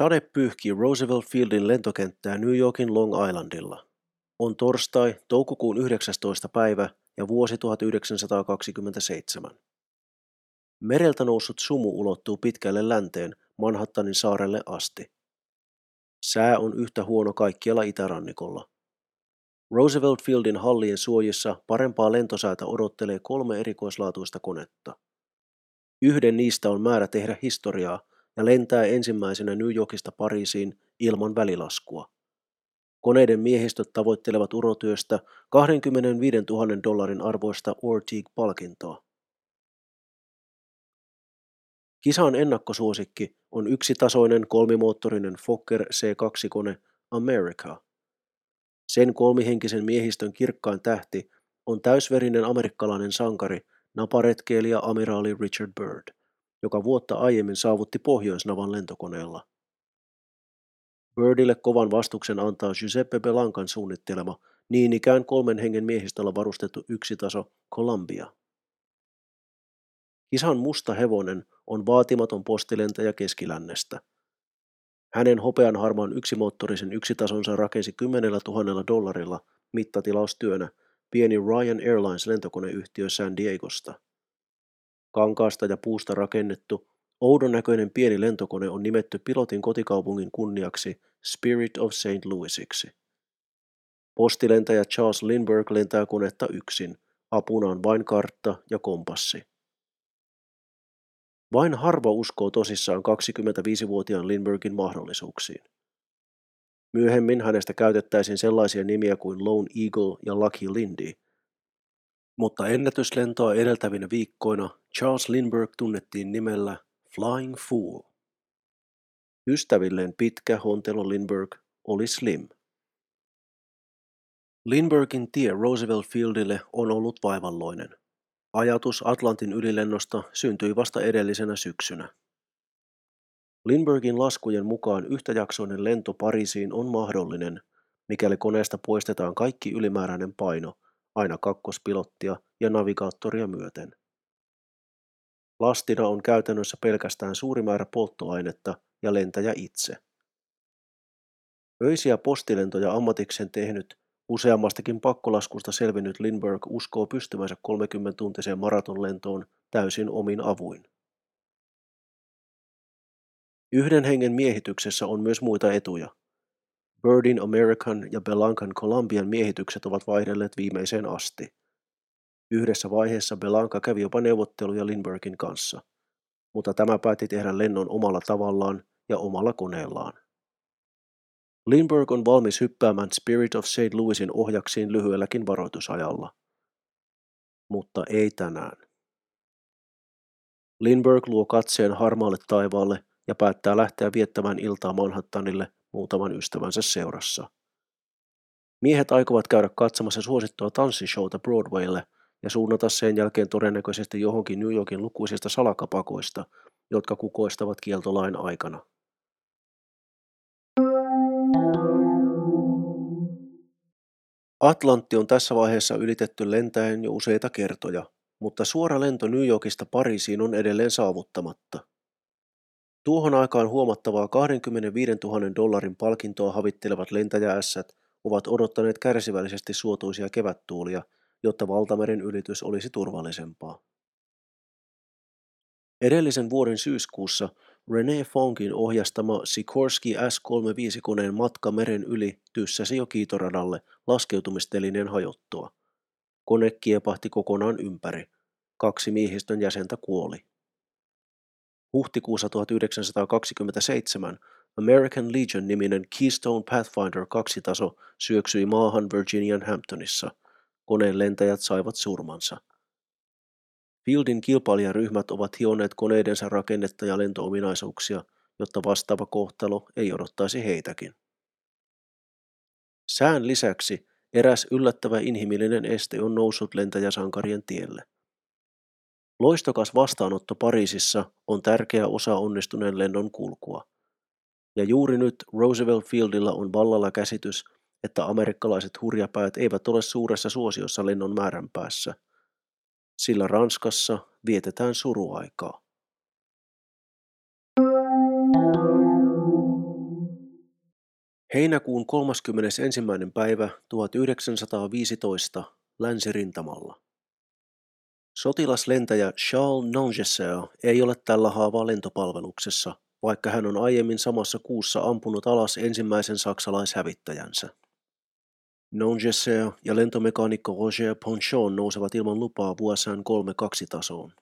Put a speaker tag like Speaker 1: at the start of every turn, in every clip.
Speaker 1: Sade pyyhkii Roosevelt Fieldin lentokenttää New Yorkin Long Islandilla. On torstai, toukokuun 19. päivä ja vuosi 1927. Mereltä noussut sumu ulottuu pitkälle länteen Manhattanin saarelle asti. Sää on yhtä huono kaikkialla itärannikolla. Roosevelt Fieldin hallien suojissa parempaa lentosäätä odottelee kolme erikoislaatuista konetta. Yhden niistä on määrä tehdä historiaa ja lentää ensimmäisenä New Yorkista Pariisiin ilman välilaskua. Koneiden miehistöt tavoittelevat urotyöstä 25 000 dollarin arvoista Ortigue-palkintoa. Kisan ennakkosuosikki on yksitasoinen kolmimoottorinen Fokker C2-kone America. Sen kolmihenkisen miehistön kirkkain tähti on täysverinen amerikkalainen sankari, naparetkeilijä amiraali Richard Byrd, joka vuotta aiemmin saavutti Pohjoisnavan lentokoneella. Birdille kovan vastuksen antaa Giuseppe Belancan suunnittelema, niin ikään kolmen hengen miehistöllä varustettu yksitaso Columbia. Kisan musta hevonen on vaatimaton postilentäjä keskilännestä. Hänen hopean harmaan yksimoottorisen yksitasonsa rakensi 10 000 dollarilla mittatilaustyönä pieni Ryan Airlines lentokoneyhtiö San Diegosta. Kankaasta ja puusta rakennettu, oudon näköinen pieni lentokone on nimetty pilotin kotikaupungin kunniaksi Spirit of St. Louisiksi. Postilentäjä Charles Lindbergh lentää konetta yksin, apuna on vain kartta ja kompassi. Vain harva uskoo tosissaan 25-vuotiaan Lindbergin mahdollisuuksiin. Myöhemmin hänestä käytettäisiin sellaisia nimiä kuin Lone Eagle ja Lucky Lindy. Mutta ennätyslentoa edeltävinä viikkoina Charles Lindbergh tunnettiin nimellä Flying Fool. Ystävilleen pitkä Hontelo Lindbergh oli Slim. Lindbergin tie Roosevelt Fieldille on ollut vaivalloinen. Ajatus Atlantin ylilennosta syntyi vasta edellisenä syksynä. Lindbergin laskujen mukaan yhtäjaksoinen lento Pariisiin on mahdollinen, mikäli koneesta poistetaan kaikki ylimääräinen paino, aina kakkospilottia ja navigaattoria myöten. Lastina on käytännössä pelkästään suuri määrä polttoainetta ja lentäjä itse. Öisiä postilentoja ammatikseen tehnyt Useammastakin pakkolaskusta selvinnyt Lindbergh uskoo pystyvänsä 30-tuntiseen maratonlentoon täysin omin avuin. Yhden hengen miehityksessä on myös muita etuja. Birdin American ja Belancan Columbian miehitykset ovat vaihdelleet viimeiseen asti. Yhdessä vaiheessa Belanca kävi jopa neuvotteluja Lindbergin kanssa, mutta tämä päätti tehdä lennon omalla tavallaan ja omalla koneellaan. Lindbergh on valmis hyppäämään Spirit of St. Louisin ohjaksiin lyhyelläkin varoitusajalla. Mutta ei tänään. Lindbergh luo katseen harmaalle taivaalle ja päättää lähteä viettämään iltaa Manhattanille muutaman ystävänsä seurassa. Miehet aikovat käydä katsomassa suosittua tanssishowta Broadwaylle ja suunnata sen jälkeen todennäköisesti johonkin New Yorkin lukuisista salakapakoista, jotka kukoistavat kieltolain aikana. Atlantti on tässä vaiheessa ylitetty lentäen jo useita kertoja, mutta suora lento New Yorkista Pariisiin on edelleen saavuttamatta. Tuohon aikaan huomattavaa 25 000 dollarin palkintoa havittelevat lentäjäässät ovat odottaneet kärsivällisesti suotuisia kevättuulia, jotta valtameren ylitys olisi turvallisempaa. Edellisen vuoden syyskuussa René Fonkin ohjastama Sikorsky S-35-koneen matka meren yli tyssäsi jo kiitoradalle laskeutumistelineen hajottua. Kone kiepahti kokonaan ympäri. Kaksi miehistön jäsentä kuoli. Huhtikuussa 1927 American Legion-niminen Keystone Pathfinder 2-taso syöksyi maahan Virginian Hamptonissa. Koneen lentäjät saivat surmansa. Fieldin kilpailijaryhmät ovat hioneet koneidensa rakennetta ja lentoominaisuuksia, jotta vastaava kohtalo ei odottaisi heitäkin. Sään lisäksi eräs yllättävä inhimillinen este on noussut lentäjäsankarien tielle. Loistokas vastaanotto Pariisissa on tärkeä osa onnistuneen lennon kulkua. Ja juuri nyt Roosevelt Fieldilla on vallalla käsitys, että amerikkalaiset hurjapäät eivät ole suuressa suosiossa lennon määränpäässä – sillä Ranskassa vietetään suruaikaa. Heinäkuun 31. päivä 1915 länsirintamalla. Sotilaslentäjä Charles Nongesser ei ole tällä haavaa lentopalveluksessa, vaikka hän on aiemmin samassa kuussa ampunut alas ensimmäisen saksalaishävittäjänsä. Nongesser ja lentomekaanikko Roger Ponchon nousevat ilman lupaa vuosään 3-2 tasoon.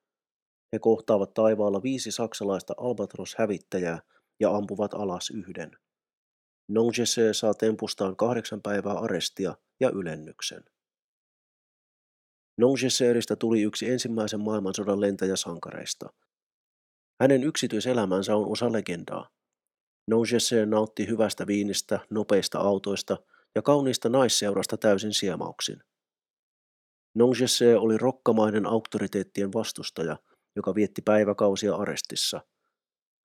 Speaker 1: He kohtaavat taivaalla viisi saksalaista Albatros-hävittäjää ja ampuvat alas yhden. Nongese saa tempustaan kahdeksan päivää arestia ja ylennyksen. Nongeseristä tuli yksi ensimmäisen maailmansodan lentäjäsankareista. Hänen yksityiselämänsä on osa legendaa. Nongese nautti hyvästä viinistä, nopeista autoista ja kauniista naisseurasta täysin siemauksin. Nongese oli rokkamainen auktoriteettien vastustaja, joka vietti päiväkausia arestissa –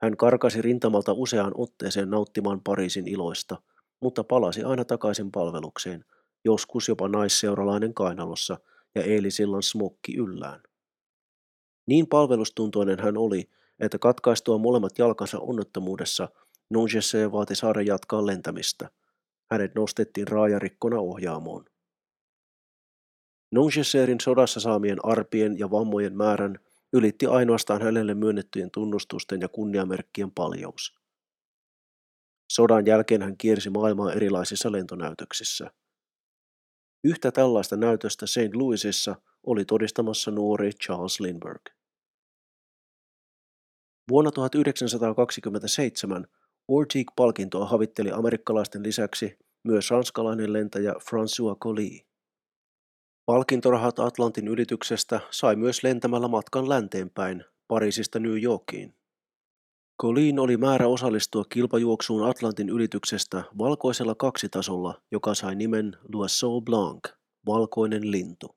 Speaker 1: hän karkasi rintamalta useaan otteeseen nauttimaan Pariisin iloista, mutta palasi aina takaisin palvelukseen, joskus jopa naisseuralainen kainalossa ja eilisillan smokki yllään. Niin palvelustuntoinen hän oli, että katkaistua molemmat jalkansa onnettomuudessa, Nungesse vaati saada jatkaa lentämistä. Hänet nostettiin raajarikkona ohjaamoon. Nungesserin sodassa saamien arpien ja vammojen määrän ylitti ainoastaan hänelle myönnettyjen tunnustusten ja kunniamerkkien paljous. Sodan jälkeen hän kiersi maailmaa erilaisissa lentonäytöksissä. Yhtä tällaista näytöstä St. Louisissa oli todistamassa nuori Charles Lindbergh. Vuonna 1927 Ortigue-palkintoa havitteli amerikkalaisten lisäksi myös ranskalainen lentäjä François Colli. Palkintorahat Atlantin ylityksestä sai myös lentämällä matkan länteenpäin Pariisista New Yorkiin. Colleen oli määrä osallistua kilpajuoksuun Atlantin ylityksestä valkoisella kaksitasolla, joka sai nimen L'Oiseau Blanc, valkoinen lintu.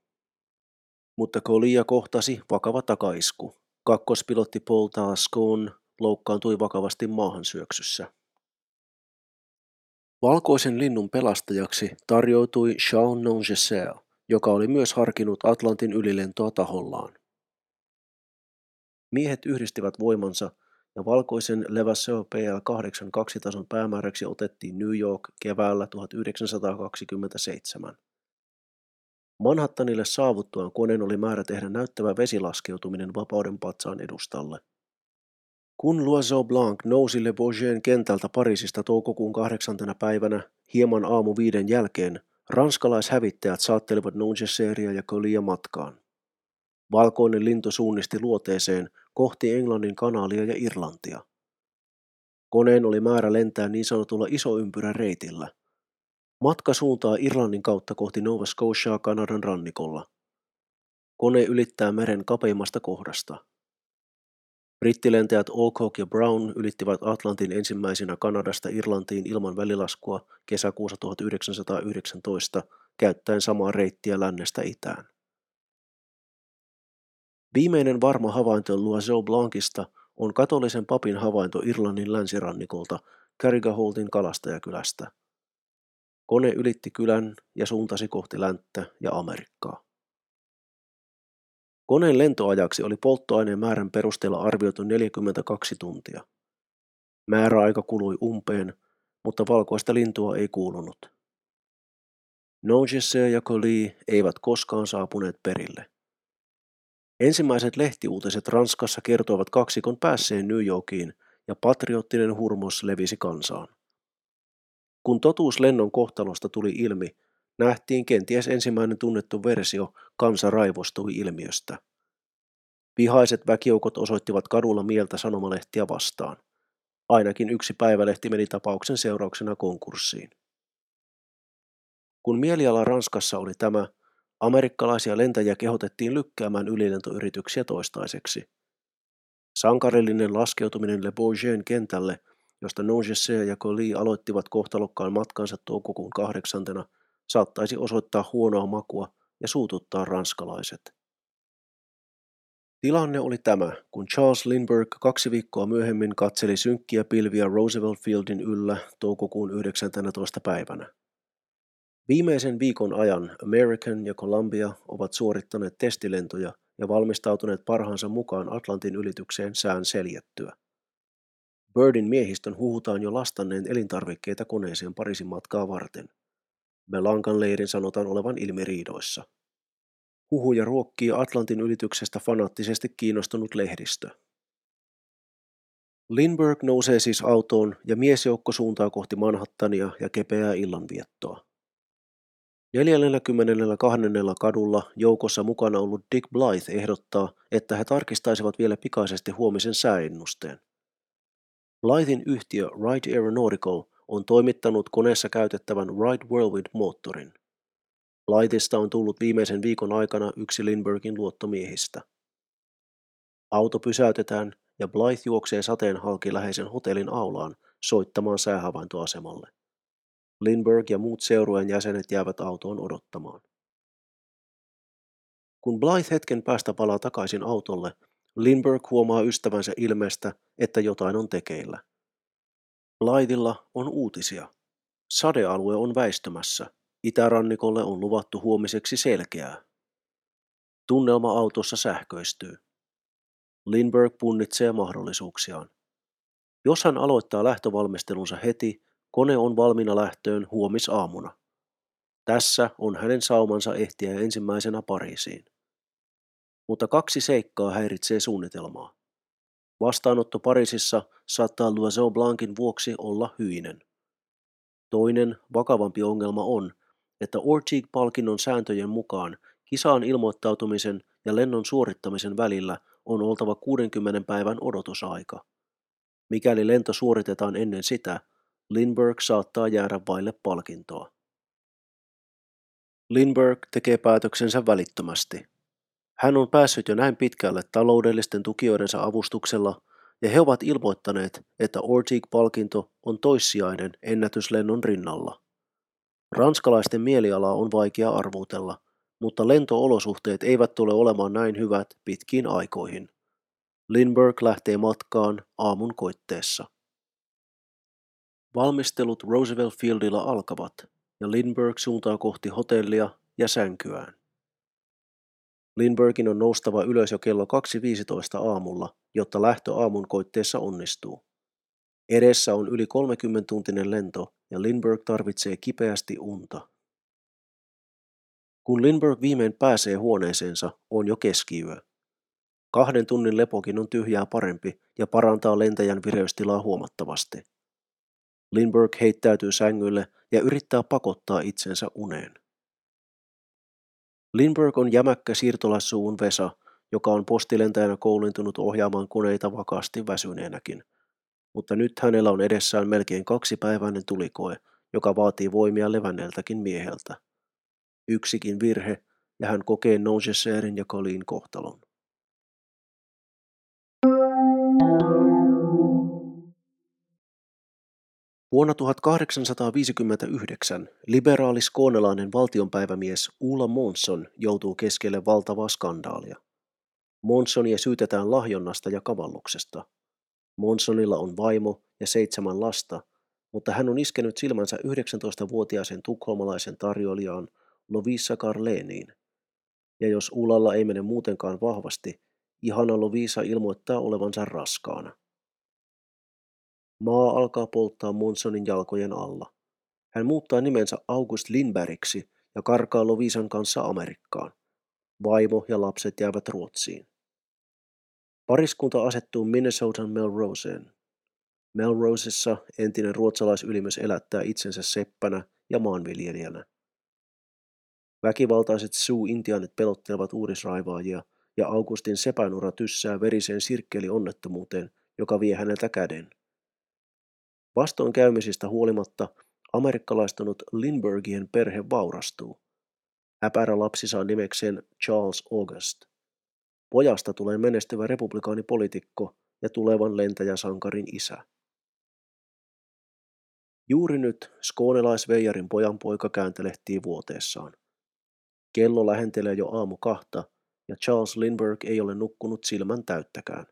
Speaker 1: Mutta Collia kohtasi vakava takaisku. Kakkospilotti Paul Tascon loukkaantui vakavasti maahansyöksyssä. Valkoisen linnun pelastajaksi tarjoutui Charles Nongesser, joka oli myös harkinnut Atlantin ylilentoa tahollaan. Miehet yhdistivät voimansa ja valkoisen Levasseur PL-8 kaksitason päämääräksi otettiin New York keväällä 1927. Manhattanille saavuttuaan koneen oli määrä tehdä näyttävä vesilaskeutuminen vapauden patsaan edustalle. Kun Loiseau Blanc nousi Le Bourget kentältä Pariisista toukokuun kahdeksantena päivänä hieman aamu viiden jälkeen, Ranskalaishävittäjät saattelivat Nungesseria ja Collia matkaan. Valkoinen lintu suunnisti luoteeseen kohti Englannin kanaalia ja Irlantia. Koneen oli määrä lentää niin sanotulla isoympyrän reitillä. Matka suuntaa Irlannin kautta kohti Nova Scotiaa Kanadan rannikolla. Kone ylittää meren kapeimmasta kohdasta. Brittilentäjät Alcock ja Brown ylittivät Atlantin ensimmäisenä Kanadasta Irlantiin ilman välilaskua kesäkuussa 1919 käyttäen samaa reittiä lännestä itään. Viimeinen varma havainto Loiseau Blancista on katolisen papin havainto Irlannin länsirannikolta Carrigaholtin kalastajakylästä. Kone ylitti kylän ja suuntasi kohti länttä ja Amerikkaa. Koneen lentoajaksi oli polttoaineen määrän perusteella arvioitu 42 tuntia. Määräaika kului umpeen, mutta valkoista lintua ei kuulunut. Nogesse ja Colli eivät koskaan saapuneet perille. Ensimmäiset lehtiuutiset Ranskassa kertoivat kaksikon päässeen New Yorkiin ja patriottinen hurmos levisi kansaan. Kun totuus lennon kohtalosta tuli ilmi, nähtiin kenties ensimmäinen tunnettu versio Kansa raivostui ilmiöstä. Vihaiset väkijoukot osoittivat kadulla mieltä sanomalehtiä vastaan. Ainakin yksi päivälehti meni tapauksen seurauksena konkurssiin. Kun mieliala Ranskassa oli tämä, amerikkalaisia lentäjiä kehotettiin lykkäämään ylilentoyrityksiä toistaiseksi. Sankarillinen laskeutuminen Le Bourget kentälle, josta Nongesse ja Colli aloittivat kohtalokkaan matkansa toukokuun kahdeksantena, saattaisi osoittaa huonoa makua ja suututtaa ranskalaiset. Tilanne oli tämä, kun Charles Lindbergh kaksi viikkoa myöhemmin katseli synkkiä pilviä Roosevelt Fieldin yllä toukokuun 19. päivänä. Viimeisen viikon ajan American ja Columbia ovat suorittaneet testilentoja ja valmistautuneet parhaansa mukaan Atlantin ylitykseen sään seljettyä. Birdin miehistön huhutaan jo lastanneen elintarvikkeita koneeseen Pariisin matkaa varten. Belankan leirin sanotaan olevan ilmiriidoissa. Huhuja ruokkii Atlantin ylityksestä fanaattisesti kiinnostunut lehdistö. Lindbergh nousee siis autoon ja miesjoukko suuntaa kohti Manhattania ja kepeää illanviettoa. 42. kadulla joukossa mukana ollut Dick Blythe ehdottaa, että he tarkistaisivat vielä pikaisesti huomisen sääennusteen. Blythin yhtiö Wright Aeronautical on toimittanut koneessa käytettävän Wright Whirlwind-moottorin. Blythista on tullut viimeisen viikon aikana yksi Lindbergin luottomiehistä. Auto pysäytetään ja Blythe juoksee sateen halki läheisen hotellin aulaan soittamaan säähavaintoasemalle. Lindbergh ja muut seurueen jäsenet jäävät autoon odottamaan. Kun Blythe hetken päästä palaa takaisin autolle, Lindbergh huomaa ystävänsä ilmeestä, että jotain on tekeillä. Blythilla on uutisia. Sadealue on väistymässä. Itärannikolle on luvattu huomiseksi selkeää. Tunnelma autossa sähköistyy. Lindbergh punnitsee mahdollisuuksiaan. Jos hän aloittaa lähtövalmistelunsa heti, kone on valmiina lähtöön huomisaamuna. Tässä on hänen saumansa ehtiä ensimmäisenä Pariisiin. Mutta kaksi seikkaa häiritsee suunnitelmaa. Vastaanotto Pariisissa saattaa Loiseau Blancin vuoksi olla hyinen. Toinen, vakavampi ongelma on, että Ortigue-palkinnon sääntöjen mukaan kisaan ilmoittautumisen ja lennon suorittamisen välillä on oltava 60 päivän odotusaika. Mikäli lento suoritetaan ennen sitä, Lindbergh saattaa jäädä vaille palkintoa. Lindbergh tekee päätöksensä välittömästi. Hän on päässyt jo näin pitkälle taloudellisten tukijoidensa avustuksella, ja he ovat ilmoittaneet, että Ortigue-palkinto on toissijainen ennätyslennon rinnalla. Ranskalaisten mielialaa on vaikea arvuutella, mutta lentoolosuhteet eivät tule olemaan näin hyvät pitkiin aikoihin. Lindbergh lähtee matkaan aamun koitteessa. Valmistelut Roosevelt Fieldilla alkavat ja Lindbergh suuntaa kohti hotellia ja sänkyään. Lindberghin on noustava ylös jo kello 2.15 aamulla, jotta lähtö aamun koitteessa onnistuu. Edessä on yli 30-tuntinen lento ja Lindbergh tarvitsee kipeästi unta. Kun Lindbergh viimein pääsee huoneeseensa, on jo keskiyö. Kahden tunnin lepokin on tyhjää parempi ja parantaa lentäjän vireystilaa huomattavasti. Lindbergh heittäytyy sängylle ja yrittää pakottaa itsensä uneen. Lindbergh on jämäkkä siirtolaissuun Vesa, joka on postilentäjänä koulintunut ohjaamaan koneita vakaasti väsyneenäkin. Mutta nyt hänellä on edessään melkein kaksipäiväinen tulikoe, joka vaatii voimia levänneeltäkin mieheltä. Yksikin virhe, ja hän kokee Nongesserin ja Colin kohtalon. Vuonna 1859 liberaali skoonelainen valtionpäivämies Ulla Monson joutuu keskelle valtavaa skandaalia. Monsonia syytetään lahjonnasta ja kavalluksesta. Monsonilla on vaimo ja seitsemän lasta, mutta hän on iskenyt silmänsä 19-vuotiaisen tukholmalaisen tarjoilijaan Lovisa Karleeniin. Ja jos Ulalla ei mene muutenkaan vahvasti, ihana Lovisa ilmoittaa olevansa raskaana. Maa alkaa polttaa Monsonin jalkojen alla. Hän muuttaa nimensä August Lindbergiksi ja karkaa Lovisan kanssa Amerikkaan. Vaimo ja lapset jäävät Ruotsiin. Pariskunta asettuu Minnesotan Melroseen. Melrosessa entinen ruotsalaisylimys elättää itsensä seppänä ja maanviljelijänä. Väkivaltaiset Sioux-intiaanit pelottelevat uudisraivaajia ja Augustin sepänura tyssää veriseen sirkkelionnettomuuteen, joka vie häneltä käden. Vastoinkäymisistä huolimatta amerikkalaistunut Lindberghien perhe vaurastuu. Äpärä lapsi saa nimekseen Charles August. Pojasta tulee menestyvä republikaanipolitiikko ja tulevan lentäjäsankarin isä. Juuri nyt skoonelaisveijarin pojanpoika kääntelehtii vuoteessaan. Kello lähentelee jo aamu kahta ja Charles Lindbergh ei ole nukkunut silmän täyttäkään.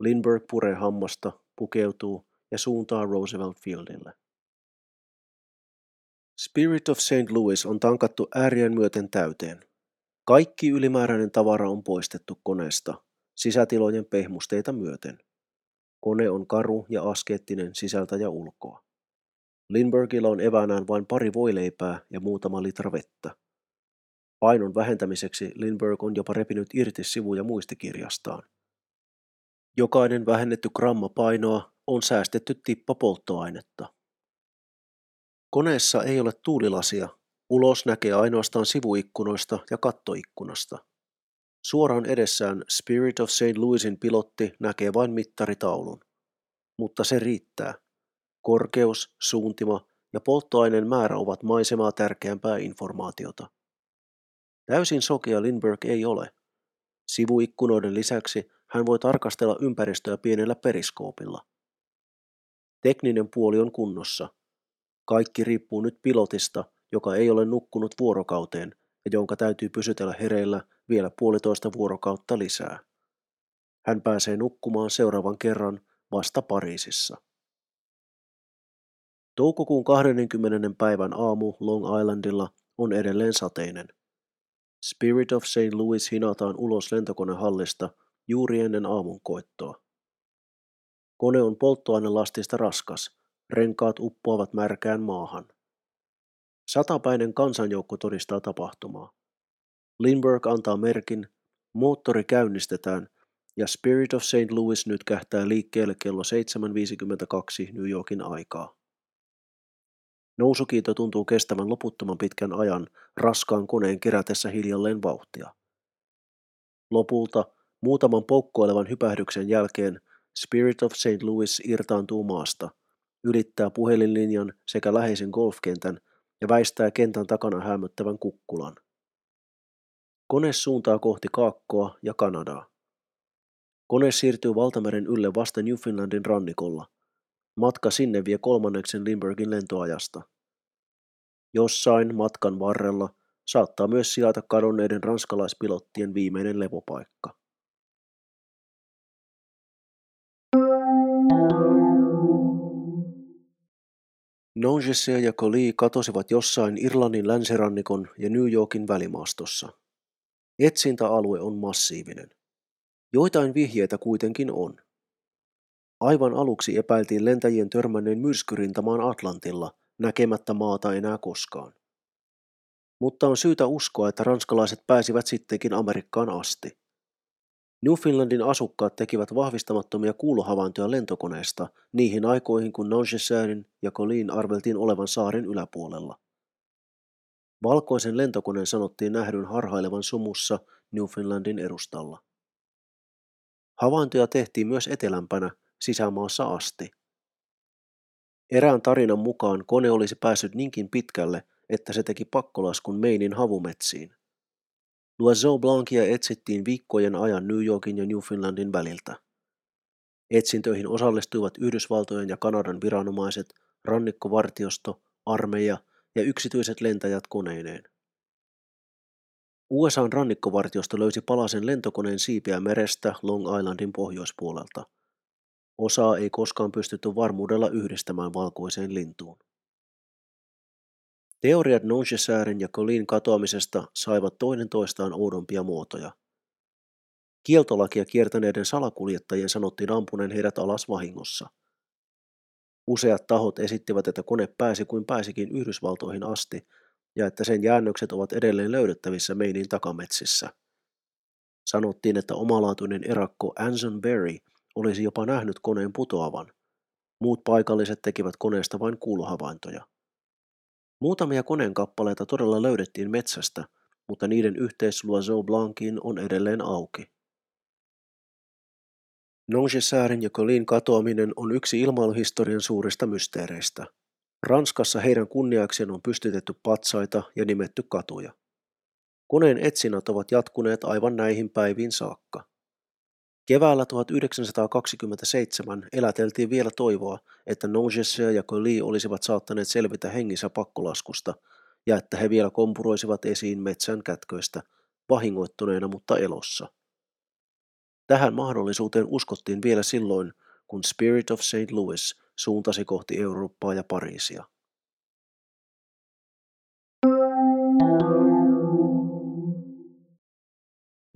Speaker 1: Lindbergh puree hammasta, pukeutuu ja suuntaa Roosevelt Fieldille. Spirit of St. Louis on tankattu äärien myöten täyteen. Kaikki ylimääräinen tavara on poistettu koneesta, sisätilojen pehmusteita myöten. Kone on karu ja askeettinen sisältä ja ulkoa. Lindbergillä on eväänään vain pari voileipää ja muutama litra vettä. Painon vähentämiseksi Lindberg on jopa repinyt irti sivuja muistikirjastaan. Jokainen vähennetty gramma painoa on säästetty tippa polttoainetta. Koneessa ei ole tuulilasia. Ulos näkee ainoastaan sivuikkunoista ja kattoikkunasta. Suoraan edessään Spirit of St. Louisin pilotti näkee vain mittaritaulun. Mutta se riittää. Korkeus, suuntima ja polttoaineen määrä ovat maisemaa tärkeämpää informaatiota. Täysin sokea Lindbergh ei ole. Sivuikkunoiden lisäksi hän voi tarkastella ympäristöä pienellä periskoopilla. Tekninen puoli on kunnossa. Kaikki riippuu nyt pilotista, joka ei ole nukkunut vuorokauteen ja jonka täytyy pysytellä hereillä vielä puolitoista vuorokautta lisää. Hän pääsee nukkumaan seuraavan kerran vasta Pariisissa. Toukokuun 20. päivän aamu Long Islandilla on edelleen sateinen. Spirit of St. Louis hinataan ulos lentokonehallista juuri ennen aamunkoittoa. Kone on polttoainelastista raskas, renkaat uppoavat märkään maahan. Satapäinen kansanjoukko todistaa tapahtumaa. Lindbergh antaa merkin, moottori käynnistetään ja Spirit of St. Louis nyt kähtää liikkeelle kello 7.52 New Yorkin aikaa. Nousukiito tuntuu kestävän loputtoman pitkän ajan raskaan koneen kerätessä hiljalleen vauhtia. Lopulta, muutaman poukkoilevan hypähdyksen jälkeen, Spirit of St. Louis irtaantuu maasta, ylittää puhelinlinjan sekä läheisen golfkentän ja väistää kentän takana hämöttävän kukkulan. Kone suuntaa kohti Kaakkoa ja Kanadaa. Kone siirtyy valtameren ylle vasta Newfoundlandin rannikolla. Matka sinne vie kolmanneksen Limburgin lentoajasta. Jossain matkan varrella saattaa myös sijata kadonneiden ranskalaispilottien viimeinen levopaikka. Nongesse ja Collie katosivat jossain Irlannin länsirannikon ja New Yorkin välimaastossa. Etsintäalue on massiivinen. Joitain vihjeitä kuitenkin on. Aivan aluksi epäiltiin lentäjien törmänneen myrskyrintamaan Atlantilla, näkemättä maata enää koskaan. Mutta on syytä uskoa, että ranskalaiset pääsivät sittenkin Amerikkaan asti. Newfoundlandin asukkaat tekivät vahvistamattomia kuulohavaintoja lentokoneesta niihin aikoihin, kun Nonchesairin ja Colin arveltiin olevan saaren yläpuolella. Valkoisen lentokoneen sanottiin nähdyn harhailevan sumussa Newfoundlandin edustalla. Havaintoja tehtiin myös etelämpänä, sisämaassa asti. Erään tarinan mukaan kone olisi päässyt niinkin pitkälle, että se teki pakkolaskun Meinin havumetsiin. Loiseau Blancia etsittiin viikkojen ajan New Yorkin ja Newfoundlandin väliltä. Etsintöihin osallistuivat Yhdysvaltojen ja Kanadan viranomaiset, rannikkovartiosto, armeija ja yksityiset lentäjät koneineen. USAn rannikkovartiosto löysi palasen lentokoneen siipiä merestä Long Islandin pohjoispuolelta. Osaa ei koskaan pystytty varmuudella yhdistämään valkoiseen lintuun. Teoriat Nonchesairin ja Colin katoamisesta saivat toinen toistaan oudompia muotoja. Kieltolakia kiertäneiden salakuljettajien sanottiin ampuneen heidät alas vahingossa. Useat tahot esittivät, että kone pääsi kuin pääsikin Yhdysvaltoihin asti ja että sen jäännökset ovat edelleen löydettävissä Meinin takametsissä. Sanottiin, että omalaatuinen erakko Anson Berry olisi jopa nähnyt koneen putoavan. Muut paikalliset tekivät koneesta vain kuulohavaintoja. Muutamia koneen kappaleita todella löydettiin metsästä, mutta niiden yhteys Loiseau Blancin on edelleen auki. Nongesairin ja Colin katoaminen on yksi ilmailuhistorian suurista mysteereistä. Ranskassa heidän kunniakseen on pystytetty patsaita ja nimetty katuja. Koneen etsinnät ovat jatkuneet aivan näihin päiviin saakka. Keväällä 1927 eläteltiin vielä toivoa, että Nongesse ja Colli olisivat saattaneet selvitä hengissä pakkolaskusta ja että he vielä kompuroisivat esiin metsän kätköistä, vahingoittuneena mutta elossa. Tähän mahdollisuuteen uskottiin vielä silloin, kun Spirit of St. Louis suuntasi kohti Eurooppaa ja Pariisia.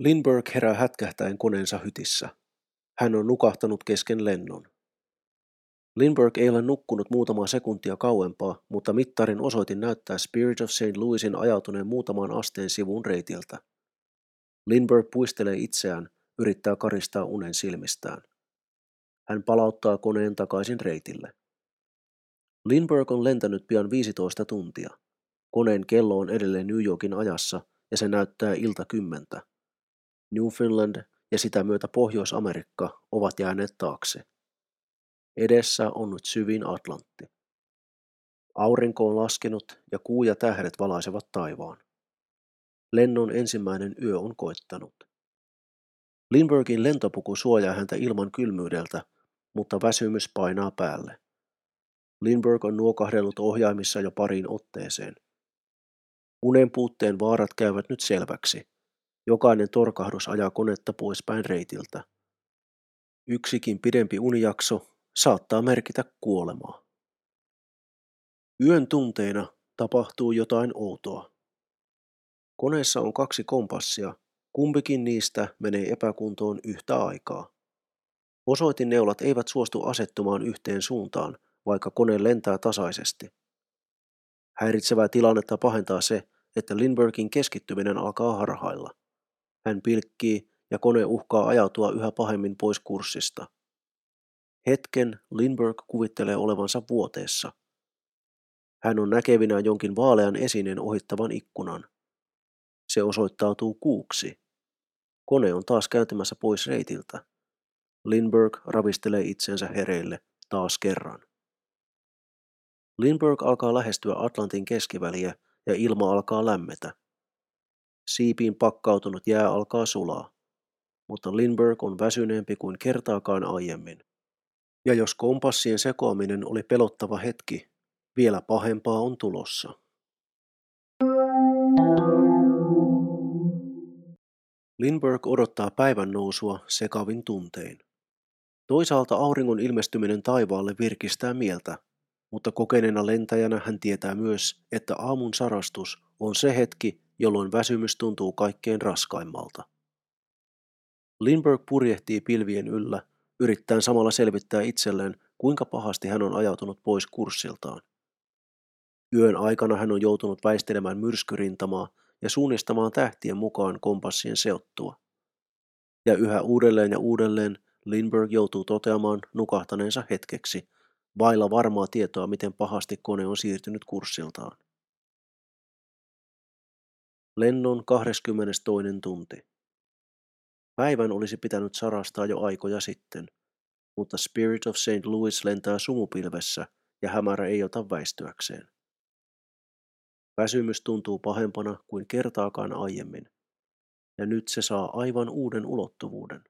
Speaker 1: Lindbergh herää hätkähtäen koneensa hytissä. Hän on nukahtanut kesken lennon. Lindbergh ei ole nukkunut muutamaa sekuntia kauempaa, mutta mittarin osoitin näyttää Spirit of St. Louisin ajautuneen muutamaan asteen sivuun reitiltä. Lindbergh puistelee itseään, yrittää karistaa unen silmistään. Hän palauttaa koneen takaisin reitille. Lindbergh on lentänyt pian 15 tuntia. Koneen kello on edelleen New Yorkin ajassa ja se näyttää ilta kymmentä. Newfoundland ja sitä myötä Pohjois-Amerikka ovat jääneet taakse. Edessä on nyt syvin Atlantti. Aurinko on laskenut ja kuu ja tähdet valaisevat taivaan. Lennon ensimmäinen yö on koittanut. Lindbergin lentopuku suojaa häntä ilman kylmyydeltä, mutta väsymys painaa päälle. Lindberg on nuokahdellut ohjaimissa jo pariin otteeseen. Unen puutteen vaarat käyvät nyt selväksi. Jokainen torkahdus ajaa konetta poispäin reitiltä. Yksikin pidempi unijakso saattaa merkitä kuolemaa. Yön tunteina tapahtuu jotain outoa. Koneessa on kaksi kompassia, kumpikin niistä menee epäkuntoon yhtä aikaa. Osoitinneulat eivät suostu asettumaan yhteen suuntaan, vaikka kone lentää tasaisesti. Häiritsevää tilannetta pahentaa se, että Lindbergin keskittyminen alkaa harhailla. Hän pilkkii ja kone uhkaa ajautua yhä pahemmin pois kurssista. Hetken Lindberg kuvittelee olevansa vuoteessa. Hän on näkevinä jonkin vaalean esineen ohittavan ikkunan. Se osoittautuu kuuksi. Kone on taas kääntymässä pois reitiltä. Lindberg ravistelee itsensä hereille taas kerran. Lindberg alkaa lähestyä Atlantin keskiväliä ja ilma alkaa lämmetä. Siipiin pakkautunut jää alkaa sulaa, mutta Lindberg on väsyneempi kuin kertaakaan aiemmin. Ja jos kompassien sekoaminen oli pelottava hetki, vielä pahempaa on tulossa. Lindberg odottaa päivän nousua sekavin tuntein. Toisaalta auringon ilmestyminen taivaalle virkistää mieltä, mutta kokeneena lentäjänä hän tietää myös, että aamun sarastus on se hetki, jolloin väsymys tuntuu kaikkein raskaimmalta. Lindberg purjehtii pilvien yllä, yrittäen samalla selvittää itselleen, kuinka pahasti hän on ajautunut pois kurssiltaan. Yön aikana hän on joutunut väistelemään myrskyrintamaa ja suunnistamaan tähtien mukaan kompassien seottua. Ja yhä uudelleen ja uudelleen Lindberg joutuu toteamaan nukahtaneensa hetkeksi, vailla varmaa tietoa, miten pahasti kone on siirtynyt kurssiltaan. Lennon 22. tunti. Päivän olisi pitänyt sarastaa jo aikoja sitten, mutta Spirit of St. Louis lentää sumupilvessä ja hämärä ei ota väistyäkseen. Väsymys tuntuu pahempana kuin kertaakaan aiemmin, ja nyt se saa aivan uuden ulottuvuuden.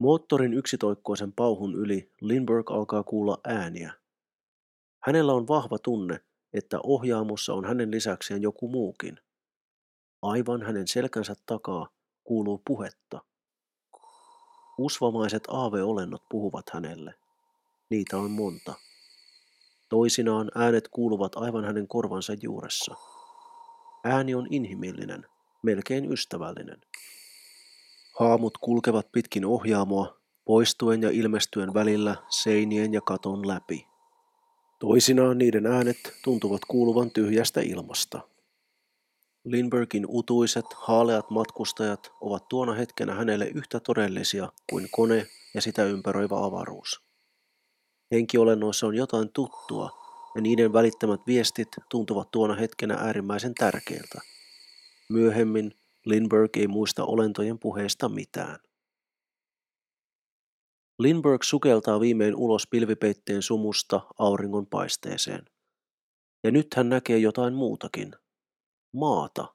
Speaker 1: Moottorin yksitoikkoisen pauhun yli Lindberg alkaa kuulla ääniä. Hänellä on vahva tunne, että ohjaamossa on hänen lisäkseen joku muukin. Aivan hänen selkänsä takaa kuuluu puhetta. Usvamaiset aaveolennot puhuvat hänelle. Niitä on monta. Toisinaan äänet kuuluvat aivan hänen korvansa juuressa. Ääni on inhimillinen, melkein ystävällinen. Haamut kulkevat pitkin ohjaamoa, poistuen ja ilmestyen välillä seinien ja katon läpi. Toisinaan niiden äänet tuntuvat kuuluvan tyhjästä ilmasta. Lindbergin utuiset, haaleat matkustajat ovat tuona hetkenä hänelle yhtä todellisia kuin kone ja sitä ympäröivä avaruus. Henkiolennoissa on jotain tuttua, ja niiden välittämät viestit tuntuvat tuona hetkenä äärimmäisen tärkeiltä. Myöhemmin Lindberg ei muista olentojen puheesta mitään. Lindberg sukeltaa viimein ulos pilvipeitteen sumusta auringon paisteeseen. Ja nyt hän näkee jotain muutakin. Maata.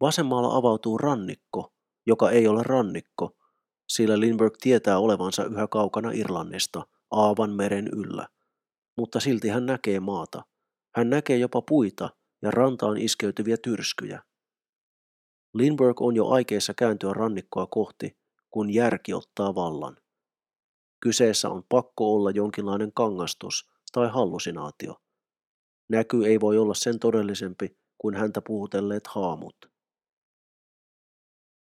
Speaker 1: Vasemmalla avautuu rannikko, joka ei ole rannikko, sillä Lindberg tietää olevansa yhä kaukana Irlannista, Aavan meren yllä. Mutta silti hän näkee maata. Hän näkee jopa puita ja rantaan iskeytyviä tyrskyjä. Lindberg on jo aikeissa kääntyä rannikkoa kohti, kun järki ottaa vallan. Kyseessä on pakko olla jonkinlainen kangastus tai hallusinaatio. Näky ei voi olla sen todellisempi kuin häntä puhutelleet haamut.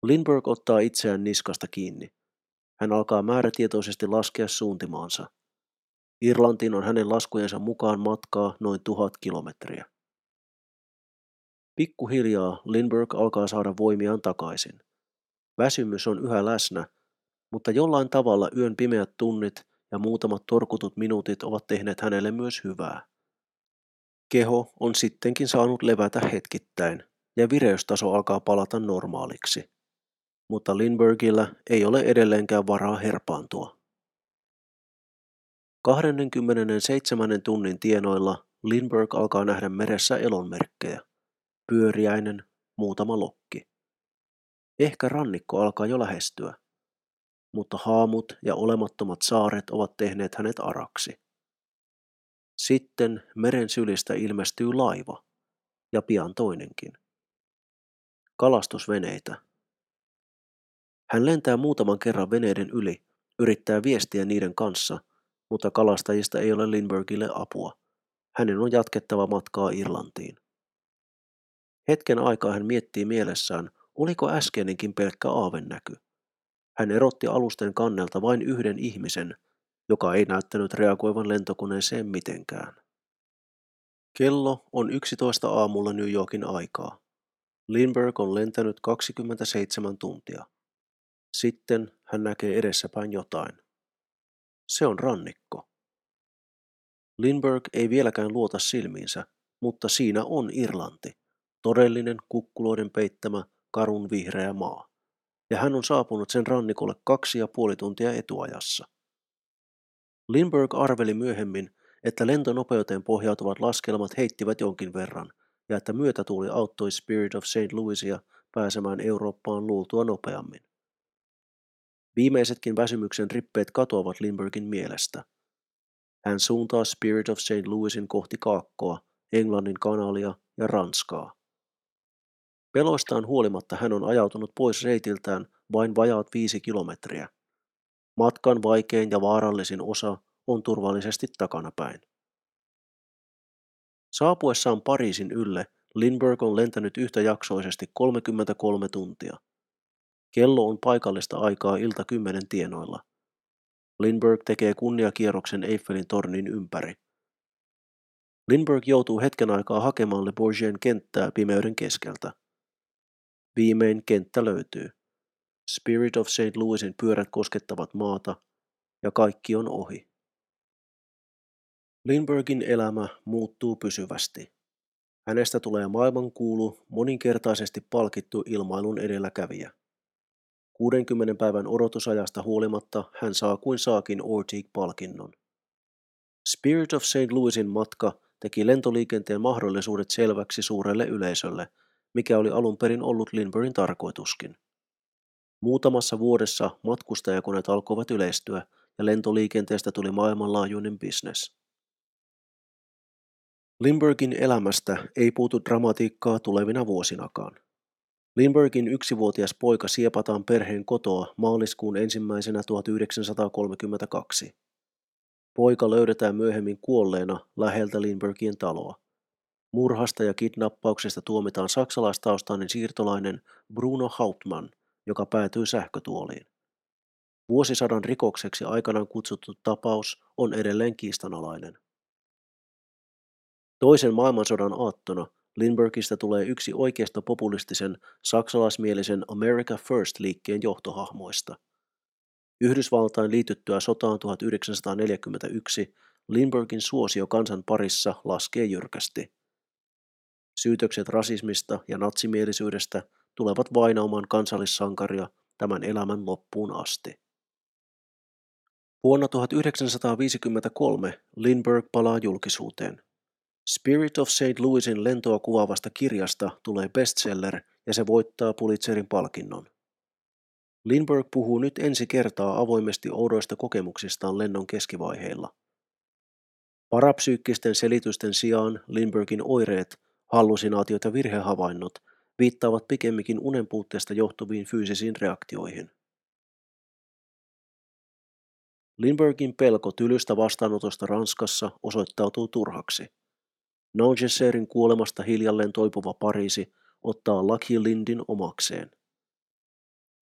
Speaker 1: Lindberg ottaa itseään niskasta kiinni. Hän alkaa määrätietoisesti laskea suuntimaansa. Irlantiin on hänen laskujensa mukaan matkaa noin tuhat kilometriä. Pikkuhiljaa Lindbergh alkaa saada voimiaan takaisin. Väsymys on yhä läsnä, mutta jollain tavalla yön pimeät tunnit ja muutamat torkutut minuutit ovat tehneet hänelle myös hyvää. Keho on sittenkin saanut levätä hetkittäin ja vireystaso alkaa palata normaaliksi. Mutta Lindbergillä ei ole edelleenkään varaa herpaantua. 27 tunnin tienoilla Lindbergh alkaa nähdä meressä elonmerkkejä. Pyöriäinen, muutama lokki. Ehkä rannikko alkaa jo lähestyä. Mutta haamut ja olemattomat saaret ovat tehneet hänet araksi. Sitten meren sylistä ilmestyy laiva, ja pian toinenkin. Kalastusveneitä. Hän lentää muutaman kerran veneiden yli, yrittää viestiä niiden kanssa, mutta kalastajista ei ole Lindbergille apua. Hänen on jatkettava matkaa Irlantiin. Hetken aikaa hän miettii mielessään, oliko äskeinenkin pelkkä aavennäky. Hän erotti alusten kannelta vain yhden ihmisen, joka ei näyttänyt reagoivan lentokoneeseen mitenkään. Kello on 11 aamulla New Yorkin aikaa. Lindbergh on lentänyt 27 tuntia. Sitten hän näkee edessäpäin jotain. Se on rannikko. Lindbergh ei vieläkään luota silmiinsä, mutta siinä on Irlanti, todellinen kukkuloiden peittämä karun vihreä maa, ja hän on saapunut sen rannikolle kaksi ja puoli tuntia etuajassa. Lindbergh arveli myöhemmin, että lentonopeuteen pohjautuvat laskelmat heittivät jonkin verran, ja että myötätuuli auttoi Spirit of St. Louisia pääsemään Eurooppaan luultua nopeammin. Viimeisetkin väsymyksen rippeet katoavat Lindbergin mielestä. Hän suuntaa Spirit of St. Louisin kohti Kaakkoa, Englannin kanalia ja Ranskaa. Peloistaan huolimatta hän on ajautunut pois reitiltään vain vajaat viisi kilometriä. Matkan vaikein ja vaarallisin osa on turvallisesti takanapäin. Saapuessaan Pariisin ylle Lindbergh on lentänyt yhtäjaksoisesti 33 tuntia. Kello on paikallista aikaa ilta kymmenen tienoilla. Lindbergh tekee kunniakierroksen Eiffelin tornin ympäri. Lindbergh joutuu hetken aikaa hakemaan Le Bourgien kenttää pimeyden keskeltä. Viimein kenttä löytyy. Spirit of St. Louisin pyörät koskettavat maata ja kaikki on ohi. Lindbergin elämä muuttuu pysyvästi. Hänestä tulee maailmankuulu, moninkertaisesti palkittu ilmailun edelläkävijä. 60 päivän odotusajasta huolimatta hän saa kuin saakin Ortigue-palkinnon. Spirit of St. Louisin matka teki lentoliikenteen mahdollisuudet selväksi suurelle yleisölle, mikä oli alun perin ollut Lindbergin tarkoituskin. Muutamassa vuodessa matkustajakoneet alkoivat yleistyä ja lentoliikenteestä tuli maailmanlaajuinen bisnes. Lindbergin elämästä ei puutu dramatiikkaa tulevina vuosinakaan. Lindbergin yksivuotias poika siepataan perheen kotoa maaliskuun ensimmäisenä 1932. Poika löydetään myöhemmin kuolleena läheltä Lindbergin taloa. Murhasta ja kidnappauksesta tuomitaan saksalaistaustainen siirtolainen Bruno Hauptmann, joka päätyy sähkötuoliin. Vuosisadan rikokseksi aikanaan kutsuttu tapaus on edelleen kiistanalainen. Toisen maailmansodan aattona Lindberghistä tulee yksi oikeasta populistisen saksalaismielisen America First-liikkeen johtohahmoista. Yhdysvaltain liityttyä sotaan 1941 Lindbergin suosio kansan parissa laskee jyrkästi. Syytökset rasismista ja natsimielisyydestä tulevat vainaamaan kansallissankaria tämän elämän loppuun asti. Vuonna 1953 Lindbergh palaa julkisuuteen. Spirit of St. Louisin lentoa kuvaavasta kirjasta tulee bestseller ja se voittaa Pulitzerin palkinnon. Lindbergh puhuu nyt ensi kertaa avoimesti oudoista kokemuksistaan lennon keskivaiheilla. Parapsyykkisten selitysten sijaan Lindberghin oireet, hallusinaatiot ja virhehavainnot viittaavat pikemminkin unen puutteesta johtuviin fyysisiin reaktioihin. Lindberghin pelko tylystä vastaanotosta Ranskassa osoittautuu turhaksi. Naugesserin kuolemasta hiljalleen toipuva Pariisi ottaa Lucky Lindin omakseen.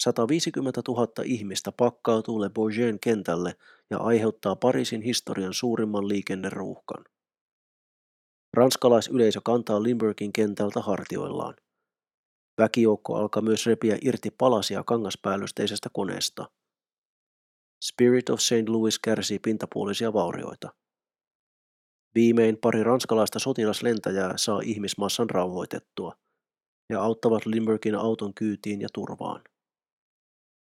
Speaker 1: 150 000 ihmistä pakkautuu Le Bourget kentälle ja aiheuttaa Pariisin historian suurimman liikenneruuhkan. Ranskalaisyleisö kantaa Limburgin kentältä hartioillaan. Väkijoukko alkaa myös repiä irti palasia kangaspäällysteisestä koneesta. Spirit of St. Louis kärsii pintapuolisia vaurioita. Viimein pari ranskalaista sotilaslentäjää saa ihmismassan rauhoitettua ja auttavat Limburgin auton kyytiin ja turvaan.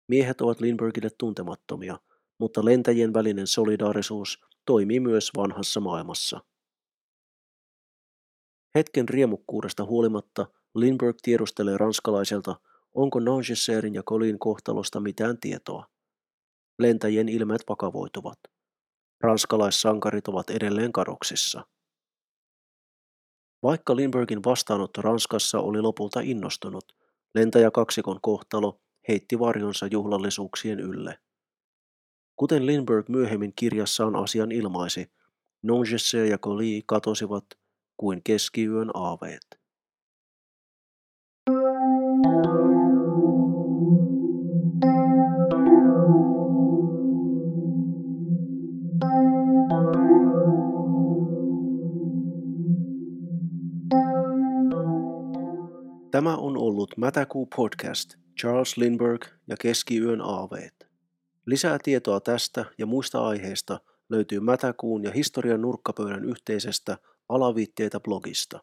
Speaker 1: Miehet ovat Lindbergille tuntemattomia, mutta lentäjien välinen solidaarisuus toimii myös vanhassa maailmassa. Hetken riemukkuudesta huolimatta Lindbergh tiedustelee ranskalaiselta, onko Nangesserin ja Colin kohtalosta mitään tietoa. Lentäjien ilmeet vakavoituvat. Ranskalaissankarit ovat edelleen kadoksissa. Vaikka Lindbergin vastaanotto Ranskassa oli lopulta innostunut, lentäjäkaksikon kohtalo heitti varjonsa juhlallisuuksien ylle. Kuten Lindbergh myöhemmin kirjassaan asian ilmaisi, Nongesse ja Colli katosivat kuin keskiyön aaveet. Tämä on ollut Mätäkuu podcast Charles Lindbergh ja Keskiyön aaveet. Lisää tietoa tästä ja muista aiheista löytyy Mätäkuun ja historian nurkkapöydän yhteisestä alaviitteitä blogista.